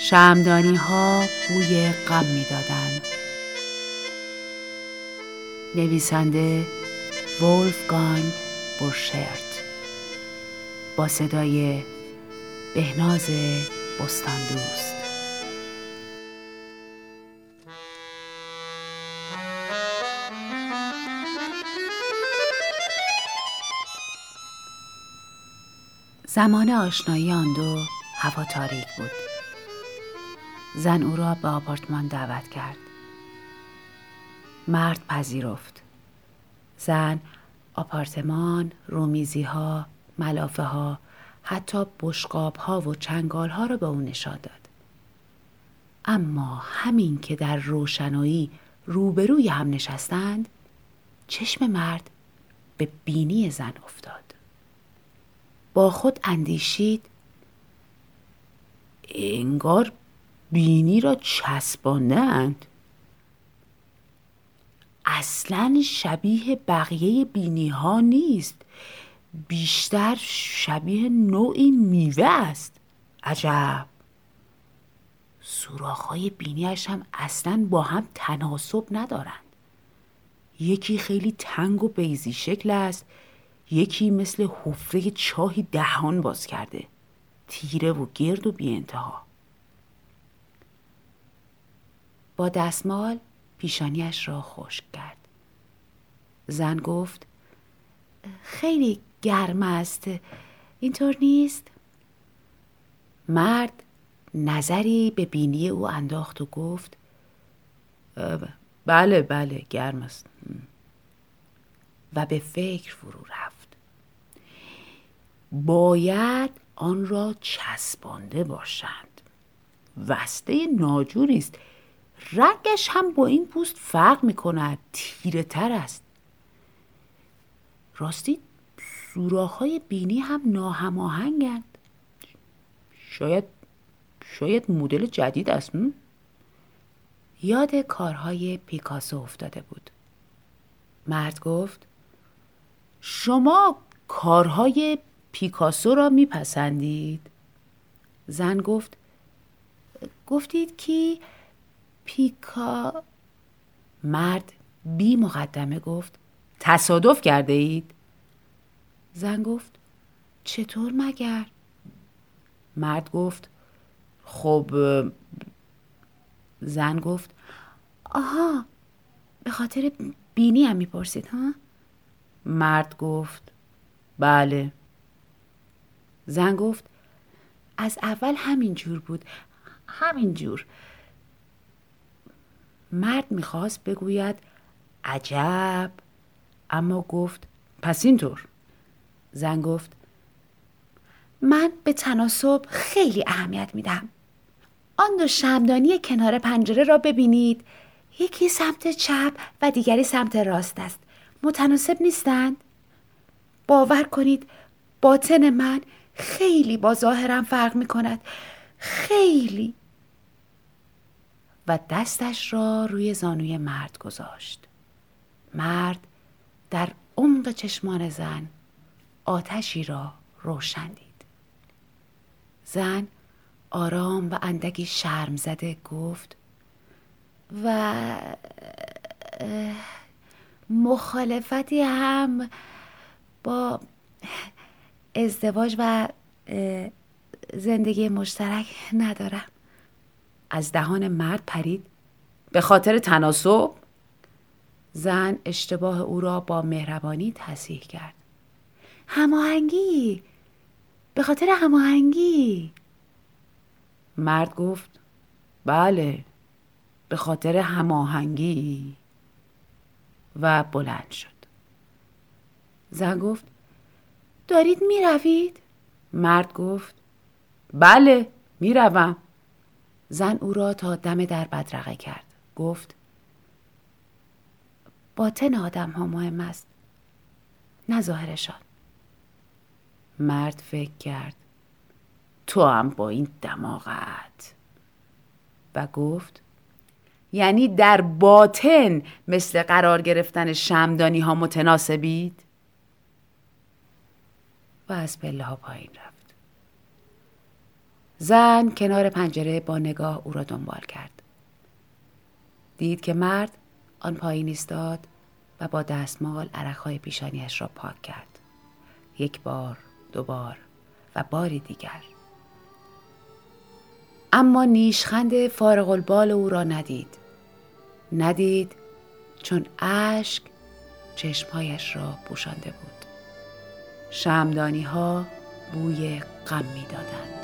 شمدانی ها بوی غم می‌دادند. نویسنده ولفگانگ بورشرت با صدای بهناز بستان دوست زمان آشنایی آن دو هوا تاریک بود زن او را به آپارتمان دعوت کرد. مرد پذیرفت. زن آپارتمان رومیزی ها ملافه ها حتی بشقاب ها و چنگال ها را به او نشان داد. اما همین که در روشنایی روبروی هم نشستند چشم مرد به بینی زن افتاد. با خود اندیشید انگار بینی را چسباندند اصلا شبیه بقیه بینی ها نیست. بیشتر شبیه نوعی میوه است. عجب. سوراخ‌های بینیش هم اصلا با هم تناسب ندارند. یکی خیلی تنگ و بیزی شکل است. یکی مثل حفره چاهی دهان باز کرده. تیره و گرد و بی انتها. با دستمال پیشانیش را خشک کرد. زن گفت خیلی گرم است. اینطور نیست؟ مرد نظری به بینی او انداخت و گفت بله بله گرم است. و به فکر فرو رفت. باید آن را چسبانده باشند. وسته ناجوری است رنگش هم با این پوست فرق می کند تیره تر است. راستی سوراخ‌های بینی هم ناهماهنگند. شاید شاید مدل جدید است یاد کارهای پیکاسو افتاده بود. مرد گفت شما کارهای پیکاسو را میپسندید؟ زن گفت گفتید که پیکا مرد بی مقدمه گفت تصادف کرده اید؟ زن گفت چطور مگر؟ مرد گفت خب زن گفت آها به خاطر بینی هم می‌پرسید ها؟ مرد گفت بله. زن گفت از اول همین جور بود همین جور. مرد می‌خواست بگوید عجب. اما گفت پس اینطور. زن گفت من به تناسب خیلی اهمیت میدم آن دو شمدانی کنار پنجره را ببینید. یکی سمت چپ و دیگری سمت راست است. متناسب نیستند. باور کنید باطن من خیلی با ظاهرم فرق می کند خیلی. و دستش را روی زانوی مرد گذاشت. مرد در عمق چشمان زن آتشی را روشن دید. زن آرام و اندکی شرم زده گفت و مخالفتی هم با ازدواج و زندگی مشترک ندارم. از دهان مرد پرید. به خاطر تناسب زن اشتباه او را با مهربانی تصحیح کرد. هماهنگی! به خاطر هماهنگی! مرد گفت بله به خاطر هماهنگی. و بلند شد. زن گفت دارید می روید؟ مرد گفت بله می روم. زن او را تا دم در بدرقه کرد. گفت باطن آدم ها مهم است نه ظاهرشان. مرد فکر کرد تو هم با این دماغت. و گفت یعنی در باطن مثل قرار گرفتن شمدانی ها متناسبید؟ و از پله ها پایین رفت. زن کنار پنجره با نگاه او را دنبال کرد. دید که مرد آن پایین ایستاد و با دستمال عرقهای پیشانیش را پاک کرد. یک بار، دو بار و باری دیگر. اما نیشخند فارغ البال او را ندید. ندید چون اشک چشمهایش را پوشانده بود. شمدانی ها بوی غم می دادند.